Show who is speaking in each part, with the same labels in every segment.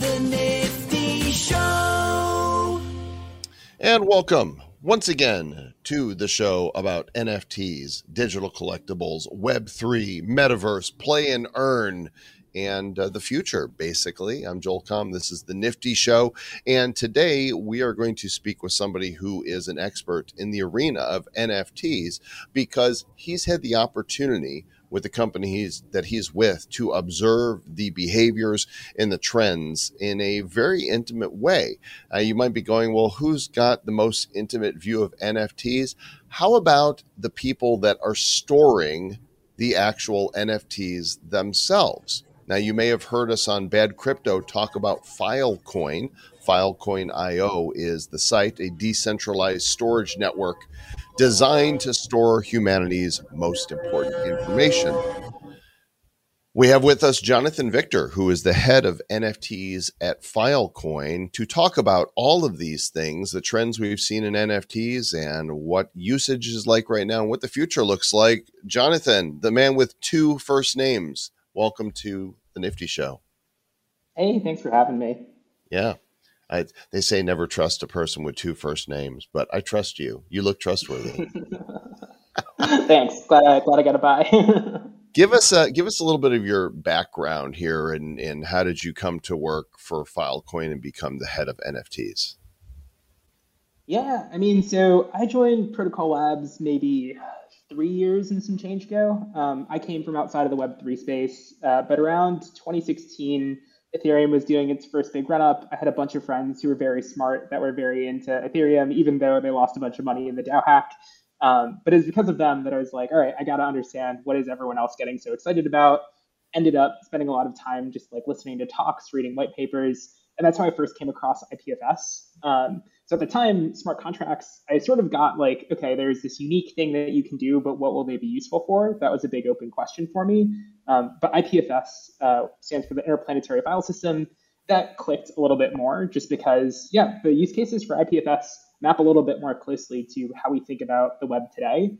Speaker 1: The Nifty Show.
Speaker 2: And welcome once again to the show about NFTs, digital collectibles, Web3, metaverse, play and earn, and uh, the future, basically. I'm Joel Comm. This is the Nifty Show. And today we are going to speak with somebody who is an expert in the arena of NFTs because he's had the opportunity with the company he's, that he's with to observe the behaviors and the trends in a very intimate way. Uh, you might be going, well, who's got the most intimate view of NFTs? How about the people that are storing the actual NFTs themselves? Now, you may have heard us on Bad Crypto talk about Filecoin. Filecoin.io is the site, a decentralized storage network designed to store humanity's most important information. We have with us Jonathan Victor, who is the head of NFTs at Filecoin, to talk about all of these things, the trends we've seen in NFTs, and what usage is like right now, and what the future looks like. Jonathan, the man with two first names, welcome to the Nifty Show.
Speaker 3: Hey, thanks for having me.
Speaker 2: Yeah. I, they say never trust a person with two first names, but I trust you. You look trustworthy.
Speaker 3: Thanks. Glad I, glad I got a buy.
Speaker 2: give us a, give us a little bit of your background here, and and how did you come to work for Filecoin and become the head of NFTs?
Speaker 3: Yeah, I mean, so I joined Protocol Labs maybe three years and some change ago. Um, I came from outside of the Web3 space, uh, but around 2016 Ethereum was doing its first big run up. I had a bunch of friends who were very smart that were very into Ethereum, even though they lost a bunch of money in the DAO hack. Um, but it's because of them that I was like, all right, I got to understand what is everyone else getting so excited about. Ended up spending a lot of time just like listening to talks, reading white papers, and that's how I first came across IPFS. Um, so at the time, smart contracts, I sort of got like, okay, there's this unique thing that you can do, but what will they be useful for? That was a big open question for me. Um, but IPFS uh, stands for the Interplanetary File System. That clicked a little bit more just because, yeah, the use cases for IPFS map a little bit more closely to how we think about the web today.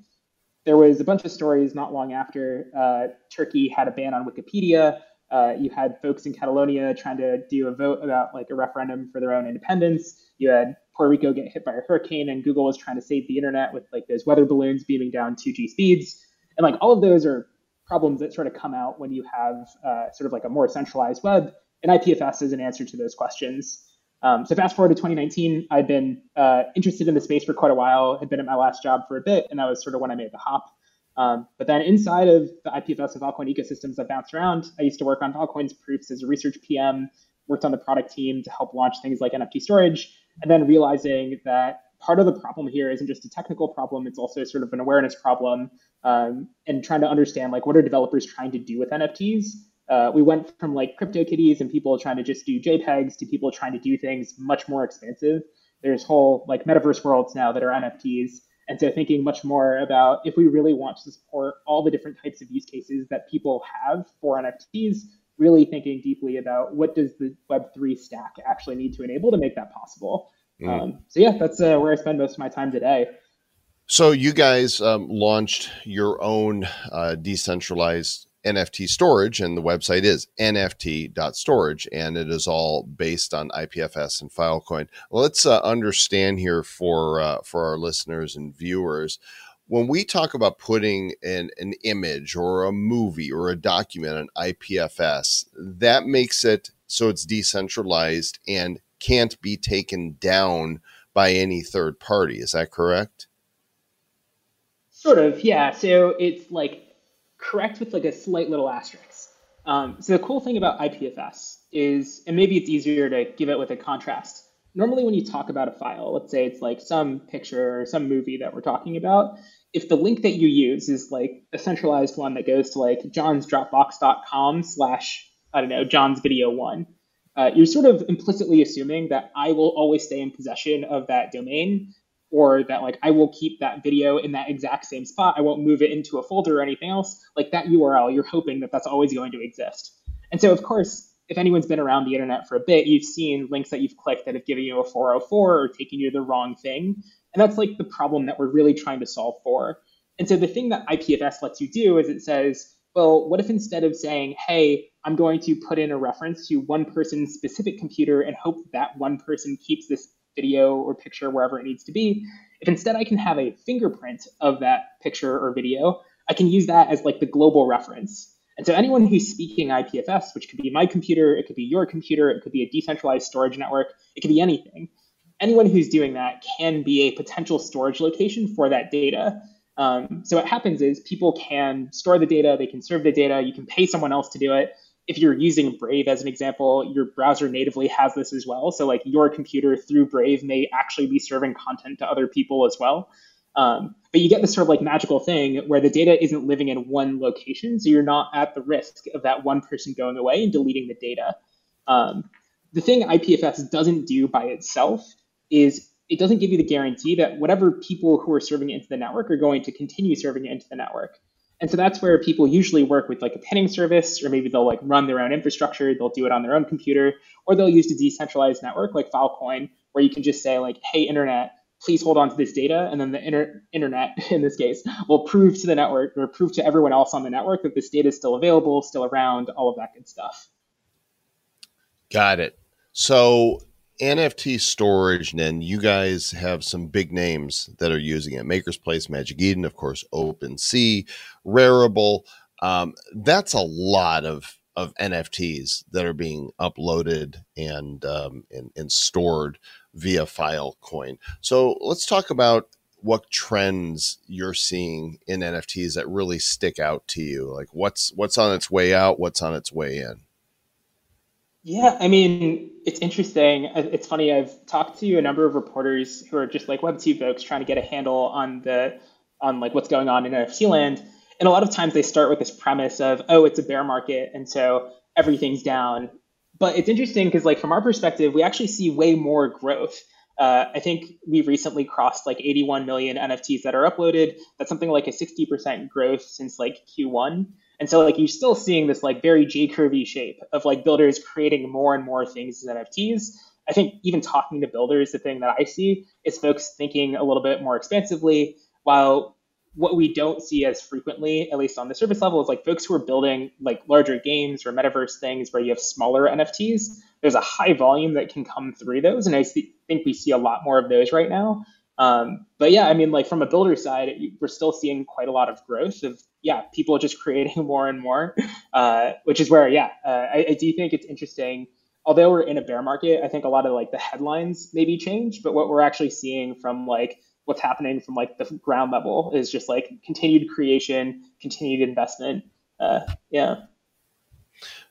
Speaker 3: There was a bunch of stories not long after uh, Turkey had a ban on Wikipedia. Uh, you had folks in Catalonia trying to do a vote about like a referendum for their own independence. You had Puerto Rico get hit by a hurricane, and Google was trying to save the internet with like those weather balloons beaming down 2G speeds. And like all of those are problems that sort of come out when you have uh, sort of like a more centralized web. And IPFS is an answer to those questions. Um, so fast forward to 2019, I'd been uh, interested in the space for quite a while, had been at my last job for a bit, and that was sort of when I made the hop. Um, but then inside of the IPFS and Filecoin ecosystems, I bounced around. I used to work on Filecoin's proofs as a research PM, worked on the product team to help launch things like NFT storage, and then realizing that part of the problem here isn't just a technical problem it's also sort of an awareness problem um, and trying to understand like what are developers trying to do with nfts uh, we went from like crypto kitties and people trying to just do jpegs to people trying to do things much more expansive there's whole like metaverse worlds now that are nfts and so thinking much more about if we really want to support all the different types of use cases that people have for nfts really thinking deeply about what does the Web3 stack actually need to enable to make that possible. Mm. Um, so yeah, that's uh, where I spend most of my time today.
Speaker 2: So you guys um, launched your own uh, decentralized NFT storage, and the website is nft.storage, and it is all based on IPFS and Filecoin. Let's uh, understand here for uh, for our listeners and viewers when we talk about putting an, an image or a movie or a document on IPFS, that makes it so it's decentralized and can't be taken down by any third party. Is that correct?
Speaker 3: Sort of, yeah. So it's like correct with like a slight little asterisk. Um, so the cool thing about IPFS is, and maybe it's easier to give it with a contrast. Normally, when you talk about a file, let's say it's like some picture or some movie that we're talking about, if the link that you use is like a centralized one that goes to like johnsdropbox.com slash I don't know John's video one, uh, you're sort of implicitly assuming that I will always stay in possession of that domain, or that like I will keep that video in that exact same spot. I won't move it into a folder or anything else. Like that URL, you're hoping that that's always going to exist. And so of course, if anyone's been around the internet for a bit, you've seen links that you've clicked that have given you a 404 or taken you to the wrong thing. And that's like the problem that we're really trying to solve for. And so the thing that IPFS lets you do is it says, well, what if instead of saying, hey, I'm going to put in a reference to one person's specific computer and hope that one person keeps this video or picture wherever it needs to be, if instead I can have a fingerprint of that picture or video, I can use that as like the global reference. And so anyone who's speaking IPFS, which could be my computer, it could be your computer, it could be a decentralized storage network, it could be anything. Anyone who's doing that can be a potential storage location for that data. Um, so what happens is people can store the data, they can serve the data, you can pay someone else to do it. If you're using Brave as an example, your browser natively has this as well. So like your computer through Brave may actually be serving content to other people as well. Um, but you get this sort of like magical thing where the data isn't living in one location, so you're not at the risk of that one person going away and deleting the data. Um, the thing IPFS doesn't do by itself is it doesn't give you the guarantee that whatever people who are serving it into the network are going to continue serving it into the network. And so that's where people usually work with like a pinning service, or maybe they'll like run their own infrastructure, they'll do it on their own computer, or they'll use a decentralized network like Filecoin, where you can just say like, hey, internet, please hold on to this data. And then the inter- internet, in this case, will prove to the network or prove to everyone else on the network that this data is still available, still around, all of that good stuff.
Speaker 2: Got it. So NFT storage, then you guys have some big names that are using it. MakersPlace, Magic Eden, of course, OpenSea, Rarible. Um, that's a lot of of NFTs that are being uploaded and, um, and and stored via Filecoin. So let's talk about what trends you're seeing in NFTs that really stick out to you. Like what's what's on its way out, what's on its way in.
Speaker 3: Yeah, I mean, it's interesting. It's funny. I've talked to a number of reporters who are just like Web2 folks trying to get a handle on the on like what's going on in NFT land. And a lot of times they start with this premise of, oh, it's a bear market, and so everything's down. But it's interesting because, like, from our perspective, we actually see way more growth. Uh, I think we recently crossed like 81 million NFTs that are uploaded. That's something like a 60% growth since like Q1. And so like you're still seeing this like very J curvy shape of like builders creating more and more things as NFTs. I think even talking to builders, the thing that I see is folks thinking a little bit more expansively, while what we don't see as frequently, at least on the surface level, is like folks who are building like larger games or metaverse things where you have smaller NFTs. There's a high volume that can come through those, and I think we see a lot more of those right now. Um, but yeah, I mean, like from a builder side, we're still seeing quite a lot of growth of yeah, people just creating more and more, uh, which is where yeah, uh, I, I, do think it's interesting. Although we're in a bear market, I think a lot of like the headlines maybe change, but what we're actually seeing from like what's happening from like the ground level is just like continued creation, continued investment. Uh, yeah.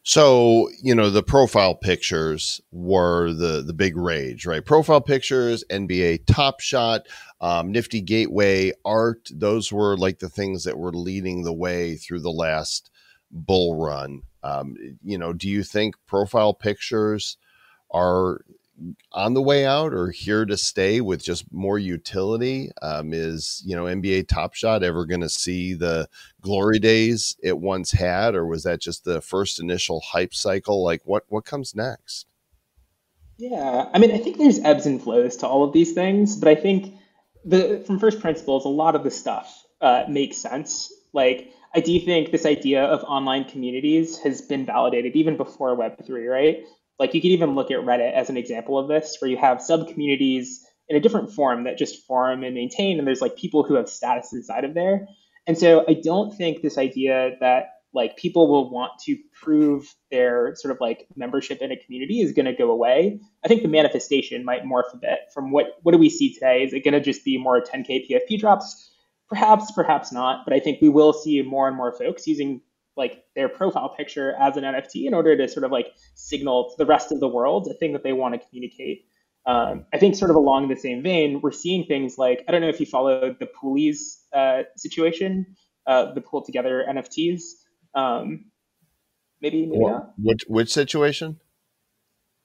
Speaker 2: So, you know, the profile pictures were the the big rage, right? Profile pictures, NBA Top Shot, um, Nifty Gateway, Art, those were like the things that were leading the way through the last bull run. Um, you know, do you think profile pictures are on the way out or here to stay with just more utility? Um, is you know NBA Top Shot ever going to see the glory days it once had, or was that just the first initial hype cycle? Like what what comes next?
Speaker 3: Yeah, I mean, I think there's ebbs and flows to all of these things, but I think the from first principles, a lot of the stuff uh, makes sense. Like I do think this idea of online communities has been validated even before Web three, right? Like you could even look at Reddit as an example of this, where you have sub communities in a different form that just form and maintain, and there's like people who have status inside of there. And so I don't think this idea that like people will want to prove their sort of like membership in a community is going to go away. I think the manifestation might morph a bit from what what do we see today? Is it going to just be more 10k PFP drops? Perhaps, perhaps not. But I think we will see more and more folks using like their profile picture as an NFT in order to sort of like signal to the rest of the world a thing that they want to communicate. Um, I think sort of along the same vein, we're seeing things like I don't know if you followed the Poolies uh, situation, uh, the PoolTogether NFTs. Um, maybe, maybe not.
Speaker 2: Which which situation?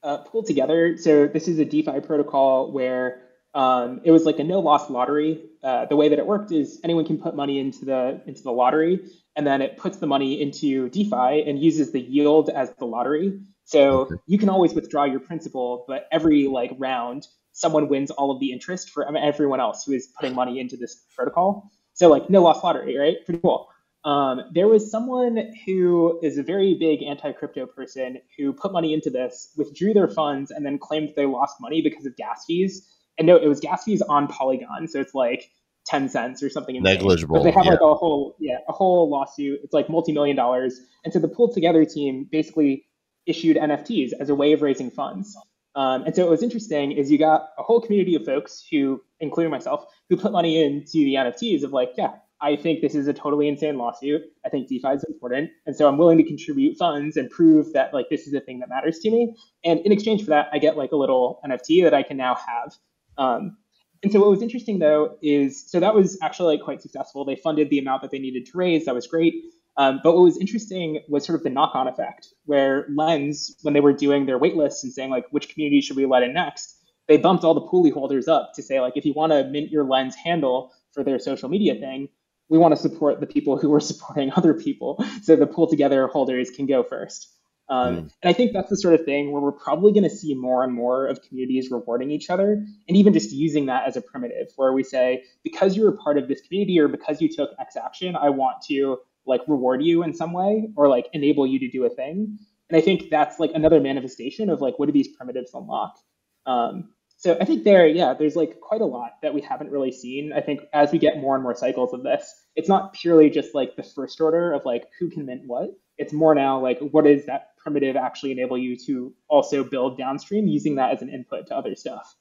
Speaker 3: Uh, PoolTogether. So this is a DeFi protocol where um, it was like a no loss lottery. Uh, the way that it worked is anyone can put money into the into the lottery, and then it puts the money into DeFi and uses the yield as the lottery. So you can always withdraw your principal, but every like round, someone wins all of the interest for everyone else who is putting money into this protocol. So like no loss lottery, right? Pretty cool. Um, there was someone who is a very big anti-crypto person who put money into this, withdrew their funds, and then claimed they lost money because of gas fees. And no, it was gas fees on Polygon, so it's like ten cents or something.
Speaker 2: Negligible,
Speaker 3: But they have
Speaker 2: yeah.
Speaker 3: like a whole yeah a whole lawsuit. It's like multi-million dollars. And so the PoolTogether team basically issued NFTs as a way of raising funds. Um, and so what was interesting is you got a whole community of folks who, including myself, who put money into the NFTs of like, yeah, I think this is a totally insane lawsuit. I think DeFi is important, and so I'm willing to contribute funds and prove that like this is a thing that matters to me. And in exchange for that, I get like a little NFT that I can now have. Um, and so what was interesting though is so that was actually like quite successful. They funded the amount that they needed to raise. That was great. Um, but what was interesting was sort of the knock-on effect, where Lens, when they were doing their wait lists and saying like which community should we let in next, they bumped all the Pooly holders up to say like if you want to mint your Lens handle for their social media thing, we want to support the people who are supporting other people. So the PoolTogether holders can go first. Um,
Speaker 2: Mm.
Speaker 3: And I think that's the sort of thing where we're probably going to see more and more of communities rewarding each other, and even just using that as a primitive, where we say because you're a part of this community or because you took X action, I want to like reward you in some way or like enable you to do a thing. And I think that's like another manifestation of like what do these primitives unlock. Um, so I think there, yeah, there's like quite a lot that we haven't really seen. I think as we get more and more cycles of this, it's not purely just like the first order of like who can mint what. It's more now like what does that primitive actually enable you to also build downstream using that as an input to other stuff.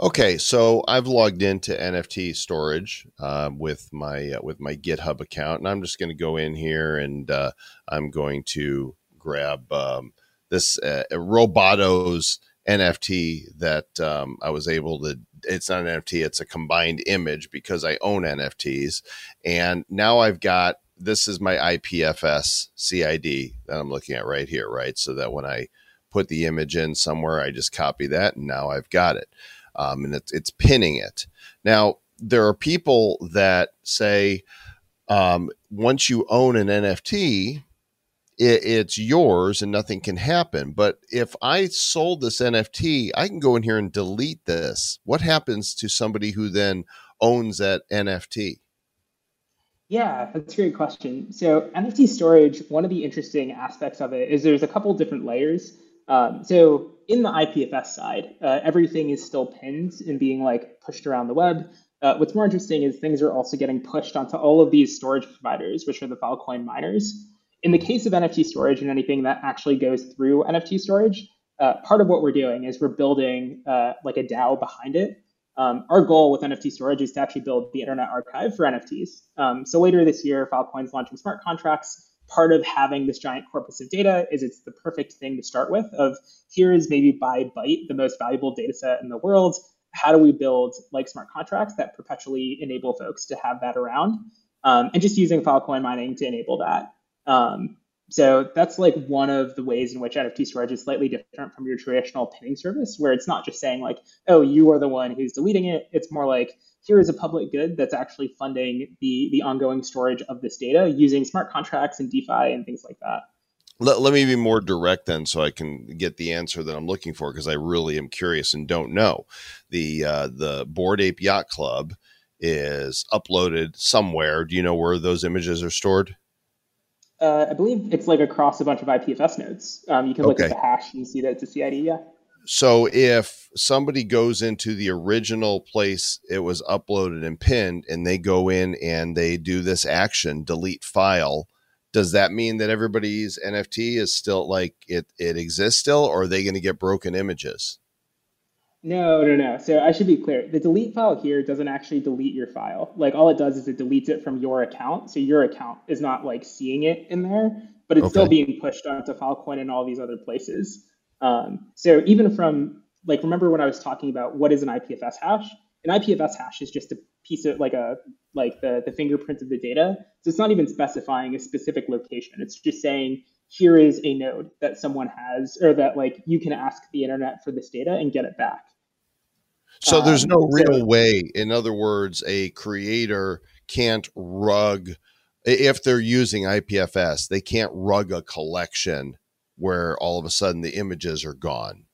Speaker 2: Okay, so I've logged into NFT storage uh, with my uh, with my GitHub account, and I'm just going to go in here and uh, I'm going to grab um, this uh, Robotos NFT that um, I was able to. It's not an NFT; it's a combined image because I own NFTs, and now I've got this is my IPFS CID that I'm looking at right here, right? So that when I put the image in somewhere, I just copy that, and now I've got it um, and it's, it's pinning it. Now, there are people that say um, once you own an NFT, it, it's yours and nothing can happen. But if I sold this NFT, I can go in here and delete this. What happens to somebody who then owns that NFT?
Speaker 3: Yeah, that's a great question. So NFT storage, one of the interesting aspects of it is there's a couple different layers. Um, so in the IPFS side, uh, everything is still pinned and being like pushed around the web. Uh, what's more interesting is things are also getting pushed onto all of these storage providers, which are the Filecoin miners. In the case of NFT storage and anything that actually goes through NFT storage, uh, part of what we're doing is we're building uh, like a DAO behind it. Um, our goal with NFT storage is to actually build the Internet Archive for NFTs. Um, so later this year, Filecoin's launching smart contracts. Part of having this giant corpus of data is it's the perfect thing to start with. Of here is maybe by byte the most valuable data set in the world. How do we build like smart contracts that perpetually enable folks to have that around? Um, and just using Filecoin mining to enable that. Um, so that's like one of the ways in which NFT storage is slightly different from your traditional pinning service, where it's not just saying like, oh, you are the one who's deleting it. It's more like here is a public good that's actually funding the the ongoing storage of this data using smart contracts and DeFi and things like that.
Speaker 2: Let, let me be more direct then so I can get the answer that I'm looking for because I really am curious and don't know. The uh, the Bored Ape Yacht Club is uploaded somewhere. Do you know where those images are stored?
Speaker 3: Uh, I believe it's like across a bunch of IPFS nodes. Um, you can look
Speaker 2: Okay.
Speaker 3: at the hash and see that it's a CID. Yeah.
Speaker 2: So if somebody goes into the original place it was uploaded and pinned and they go in and they do this action, delete file, does that mean that everybody's NFT is still like it it exists still or are they going to get broken images?
Speaker 3: No, no, no. So I should be clear. The delete file here doesn't actually delete your file. Like all it does is it deletes it from your account. So your account is not like seeing it in there, but it's still being pushed onto Filecoin and all these other places. Um, so even from like remember when I was talking about what is an IPFS hash? An IPFS hash is just a piece of like a like the the fingerprint of the data. So it's not even specifying a specific location. It's just saying here is a node that someone has or that like you can ask the internet for this data and get it back.
Speaker 2: So there's
Speaker 3: Um,
Speaker 2: no
Speaker 3: so-
Speaker 2: real way. In other words, a creator can't rug if they're using IPFS, they can't rug a collection where all of a sudden the images are gone.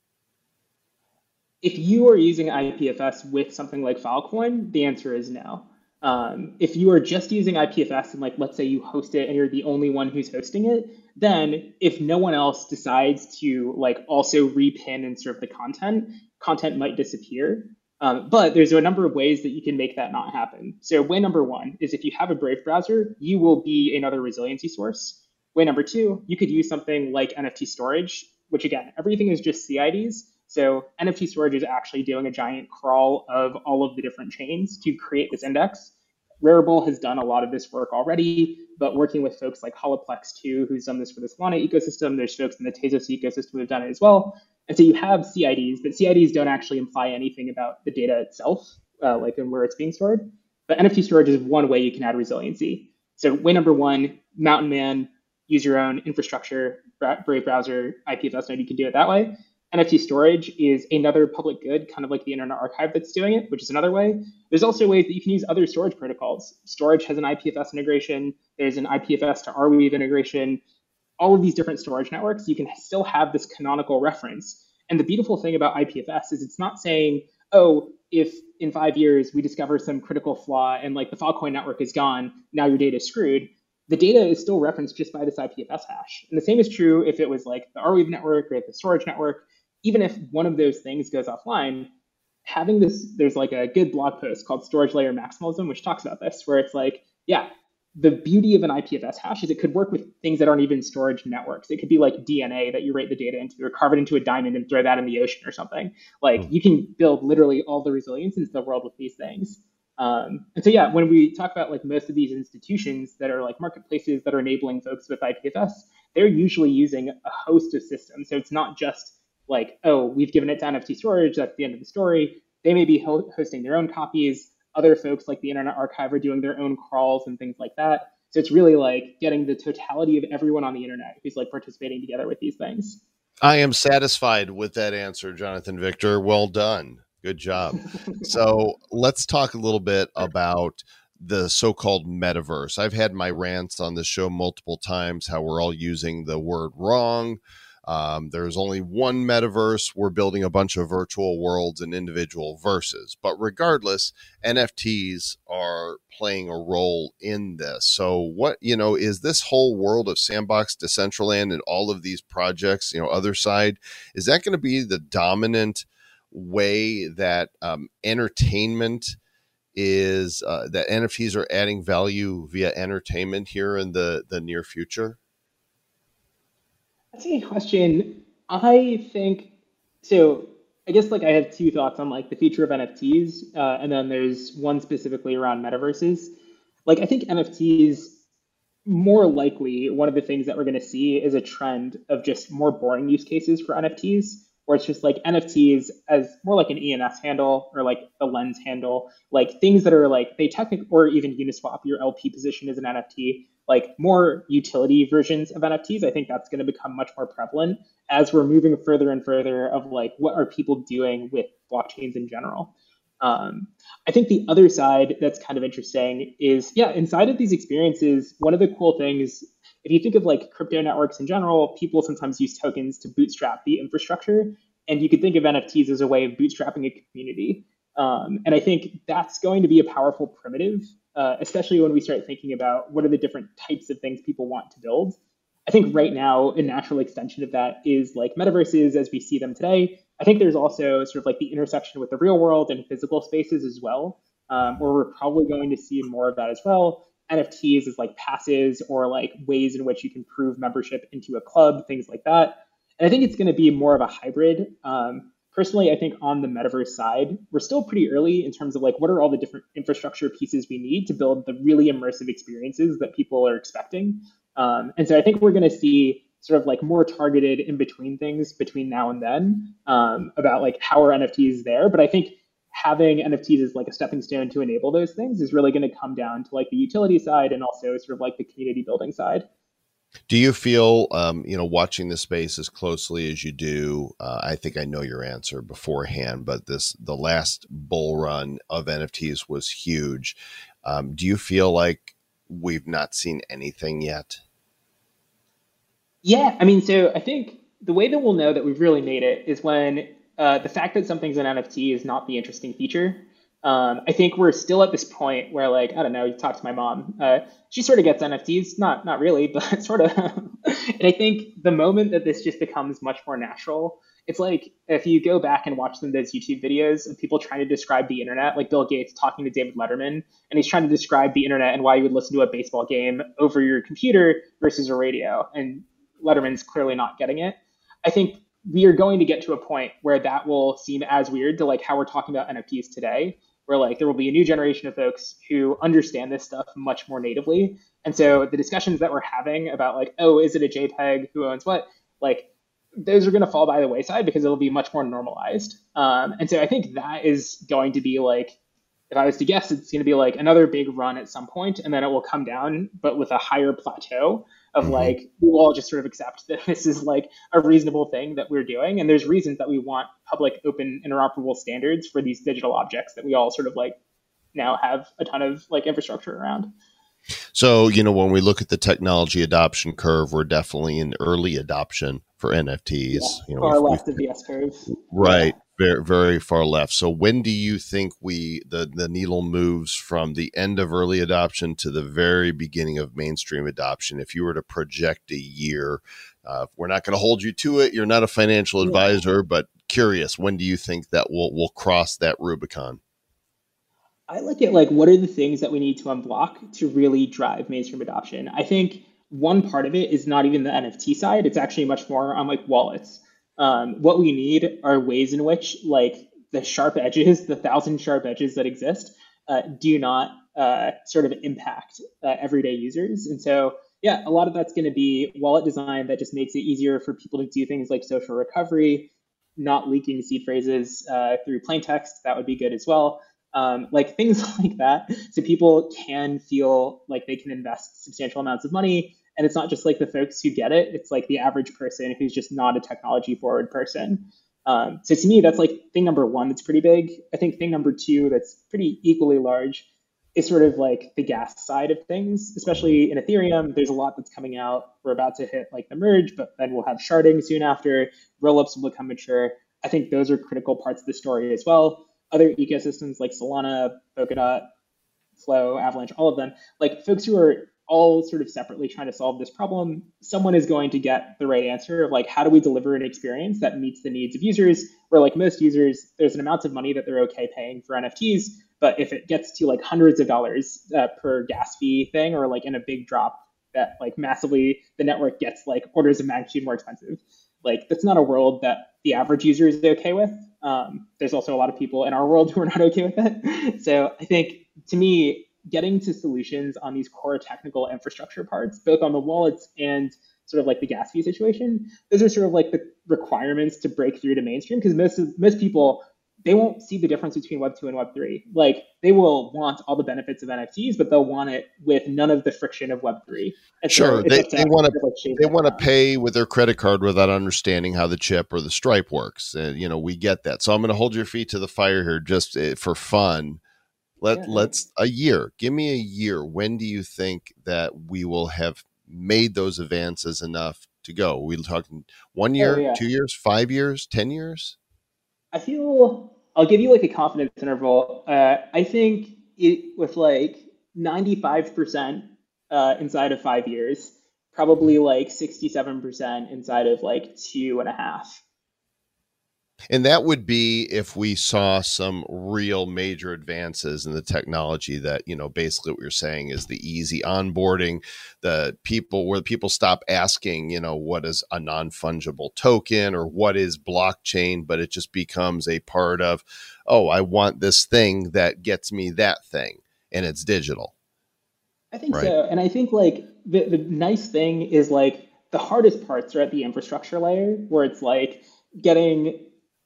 Speaker 3: If you are using IPFS with something like Filecoin, the answer is no. Um, if you are just using IPFS and like let's say you host it and you're the only one who's hosting it, then if no one else decides to like also repin and serve the content, content might disappear. Um, but there's a number of ways that you can make that not happen. So way number one is if you have a Brave browser, you will be another resiliency source. Way number two, you could use something like NFT storage, which again, everything is just CIDs. So NFT storage is actually doing a giant crawl of all of the different chains to create this index. Rarible has done a lot of this work already, but working with folks like Holaplex too, who's done this for the Solana ecosystem, there's folks in the Tezos ecosystem who have done it as well. And so you have CIDs, but CIDs don't actually imply anything about the data itself, uh, like in where it's being stored. But NFT storage is one way you can add resiliency. So way number one, Mountain Man, use your own infrastructure, Brave browser, IPFS node, you can do it that way. NFT storage is another public good, kind of like the Internet Archive that's doing it, which is another way. There's also ways that you can use other storage protocols. Storj has an IPFS integration. There's an IPFS to Arweave integration. All of these different storage networks, you can still have this canonical reference. And the beautiful thing about IPFS is it's not saying, oh, if in five years we discover some critical flaw and like the Filecoin network is gone, now your data is screwed the data is still referenced just by this IPFS hash. And the same is true if it was like the Arweave network or the Storj network even if one of those things goes offline, having this, there's like a good blog post called Storage Layer Maximalism, which talks about this, where it's like, yeah, the beauty of an IPFS hash is it could work with things that aren't even storage networks. It could be like DNA that you write the data into, or carve it into a diamond and throw that in the ocean or something. Like mm. you can build literally all the resilience into the world with these things. Um, and so yeah, when we talk about like most of these institutions that are like marketplaces that are enabling folks with IPFS, they're usually using a host of systems. So it's not just like, oh, we've given it to NFT storage, that's the end of the story. They may be ho- hosting their own copies. Other folks like the Internet Archive are doing their own crawls and things like that. So it's really like getting the totality of everyone on the internet who's like participating together with these things.
Speaker 2: I am satisfied with that answer, Jonathan Victor. Well done. Good job. so let's talk a little bit about the so-called metaverse. I've had my rants on the show multiple times how we're all using the word wrong. Um, there's only one metaverse. We're building a bunch of virtual worlds and individual verses. But regardless, NFTs are playing a role in this. So, what, you know, is this whole world of Sandbox, Decentraland, and all of these projects, you know, other side, is that going to be the dominant way that um, entertainment? is uh, that NFTs are adding value via entertainment here in the the near future?
Speaker 3: That's a good question. I think so. I guess like I have two thoughts on like the future of NFTs, uh, and then there's one specifically around metaverses. Like I think NFTs more likely one of the things that we're going to see is a trend of just more boring use cases for NFTs, where it's just like NFTs as more like an ENS handle or like a lens handle, like things that are like they technically or even Uniswap, your LP position is an NFT like more utility versions of NFTs. I think that's going to become much more prevalent as we're moving further and further of like what are people doing with blockchains in general. Um, I think the other side that's kind of interesting is yeah, inside of these experiences, one of the cool things, if you think of like crypto networks in general, people sometimes use tokens to bootstrap the infrastructure. And you could think of NFTs as a way of bootstrapping a community. Um, and I think that's going to be a powerful primitive uh, especially when we start thinking about what are the different types of things people want to build. I think right now a natural extension of that is like metaverses as we see them today. I think there's also sort of like the intersection with the real world and physical spaces as well, um, where we're probably going to see more of that as well. NFTs is like passes or like ways in which you can prove membership into a club, things like that. And I think it's going to be more of a hybrid. Um, personally, I think on the metaverse side, we're still pretty early in terms of like what are all the different infrastructure pieces we need to build the really immersive experiences that people are expecting. Um, and so I think we're going to see sort of like more targeted in between things between now and then um, about like how are NFTs there. But I think having NFTs as like a stepping stone to enable those things is really going to come down to like the utility side and also sort of like the community building side.
Speaker 2: Do you feel, um, you know, watching the space as closely as you do? Uh, I think I know your answer beforehand, but this the last bull run of NFTs was huge. Um, do you feel like we've not seen anything yet?
Speaker 3: Yeah, I mean, so I think the way that we'll know that we've really made it is when uh, the fact that something's an NFT is not the interesting feature. Um, I think we're still at this point where, like, I don't know. You talk to my mom. Uh, she sort of gets NFTs, not not really, but sort of. and I think the moment that this just becomes much more natural, it's like if you go back and watch some of those YouTube videos of people trying to describe the internet, like Bill Gates talking to David Letterman, and he's trying to describe the internet and why you would listen to a baseball game over your computer versus a radio, and Letterman's clearly not getting it. I think we are going to get to a point where that will seem as weird to like how we're talking about NFTs today, where like there will be a new generation of folks who understand this stuff much more natively. And so the discussions that we're having about like, oh, is it a JPEG? Who owns what? Like those are going to fall by the wayside because it'll be much more normalized. Um, and so I think that is going to be like, if I was to guess, it's going to be like another big run at some point, and then it will come down, but with a higher plateau of mm-hmm. like we will all just sort of accept that this is like a reasonable thing that we're doing, and there's reasons that we want public, open, interoperable standards for these digital objects that we all sort of like now have a ton of like infrastructure around.
Speaker 2: So, you know, when we look at the technology adoption curve, we're definitely in early adoption for NFTs. Yeah,
Speaker 3: you know, far left of the S curve.
Speaker 2: Right. Very, very far left. So when do you think we the, the needle moves from the end of early adoption to the very beginning of mainstream adoption? If you were to project a year, uh, we're not going to hold you to it. You're not a financial advisor, yeah. but curious, when do you think that we'll we'll cross that Rubicon?
Speaker 3: I look at like what are the things that we need to unblock to really drive mainstream adoption. I think one part of it is not even the NFT side; it's actually much more on like wallets. Um, what we need are ways in which like the sharp edges, the thousand sharp edges that exist, uh, do not uh, sort of impact uh, everyday users. And so, yeah, a lot of that's going to be wallet design that just makes it easier for people to do things like social recovery, not leaking seed phrases uh, through plain text. That would be good as well um, like things like that. So people can feel like they can invest substantial amounts of money. And it's not just like the folks who get it, it's like the average person who's just not a technology forward person. Um, so to me, that's like thing number one that's pretty big. I think thing number two that's pretty equally large is sort of like the gas side of things, especially in Ethereum. There's a lot that's coming out. We're about to hit like the merge, but then we'll have sharding soon after. Rollups will become mature. I think those are critical parts of the story as well other ecosystems like Solana, Polkadot, Flow, Avalanche, all of them, like folks who are all sort of separately trying to solve this problem, someone is going to get the right answer of like, how do we deliver an experience that meets the needs of users? Where like most users, there's an amount of money that they're okay paying for NFTs, but if it gets to like hundreds of dollars uh, per gas fee thing, or like in a big drop that like massively the network gets like orders of magnitude more expensive, like that's not a world that the average user is okay with. Um, there's also a lot of people in our world who are not okay with it. So I think to me, getting to solutions on these core technical infrastructure parts, both on the wallets and sort of like the gas fee situation, those are sort of like the requirements to break through to mainstream because most most people they won't see the difference between Web 2 and Web 3. Like they will want all the benefits of NFTs, but they'll want it with none of the friction of Web 3.
Speaker 2: sure, they, they want to they want to pay with their credit card without understanding how the chip or the stripe works. And you know, we get that. So I'm going to hold your feet to the fire here just eh, for fun. Let yeah. let's a year. Give me a year. When do you think that we will have made those advances enough to go? Are we talking one year, oh, yeah. two years, five years, ten years?
Speaker 3: I feel I'll give you like a confidence interval. Uh, I think it with like 95% uh, inside of five years, probably like 67% inside of like two and a half.
Speaker 2: And that would be if we saw some real major advances in the technology that, you know, basically what you're saying is the easy onboarding, the people where people stop asking, you know, what is a non fungible token or what is blockchain, but it just becomes a part of, oh, I want this thing that gets me that thing and it's digital.
Speaker 3: I think right? so. And I think like the, the nice thing is like the hardest parts are at the infrastructure layer where it's like getting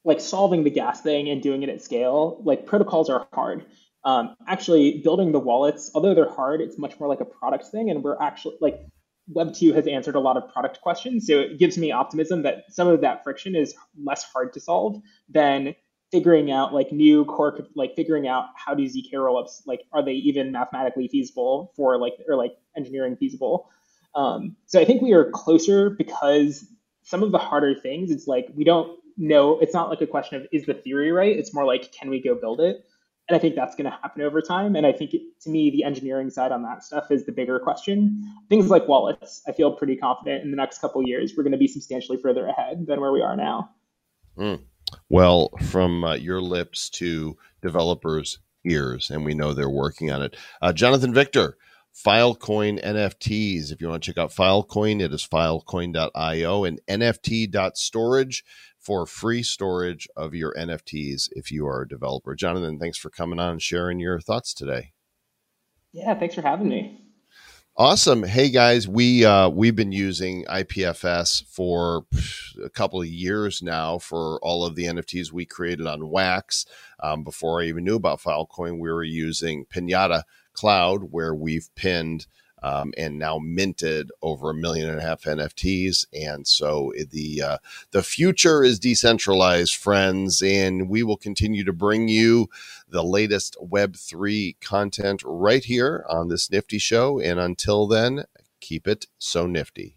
Speaker 3: like solving the gas thing and doing it at scale, like protocols are hard. Um, actually, building the wallets, although they're hard, it's much more like a product thing. And we're actually like Web 2 has answered a lot of product questions. So it gives me optimism that some of that friction is less hard to solve than figuring out like new core, like figuring out how do ZK rollups, like are they even mathematically feasible for like, or like engineering feasible? Um, so I think we are closer because some of the harder things, it's like we don't no, it's not like a question of is the theory right? It's more like can we go build it? And I think that's going to happen over time. And I think it, to me, the engineering side on that stuff is the bigger question. Things like wallets, I feel pretty confident in the next couple years we're going to be substantially further ahead than where we are now.
Speaker 2: Mm. Well, from uh, your lips to developers' ears, and we know they're working on it. Uh, Jonathan Victor, Filecoin NFTs. If you want to check out Filecoin, it is filecoin.io and NFT.storage for free storage of your NFTs if you are a developer. Jonathan, thanks for coming on and sharing your thoughts today.
Speaker 3: Yeah, thanks for having me.
Speaker 2: Awesome. Hey guys, we uh, we've been using IPFS for a couple of years now for all of the NFTs we created on Wax. Um, before I even knew about Filecoin, we were using Pinata Cloud, where we've pinned um, and now minted over a million and a half NFTs. And so the uh, the future is decentralized, friends, and we will continue to bring you the latest Web three content right here on this Nifty Show. And until then, keep it so nifty.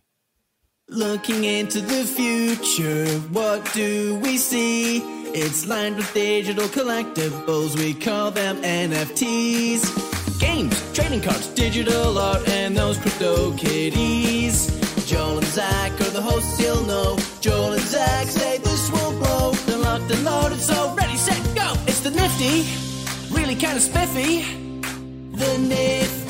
Speaker 1: Looking into the future, what do we see? It's lined with digital collectibles, we call them NFTs. Games, trading cards, digital art, and those crypto kitties. Joel and Zach are the hosts you'll know. Joel and Zach say this will blow. They're locked and loaded, so ready, set, go! It's the nifty, really kind of spiffy. The nifty.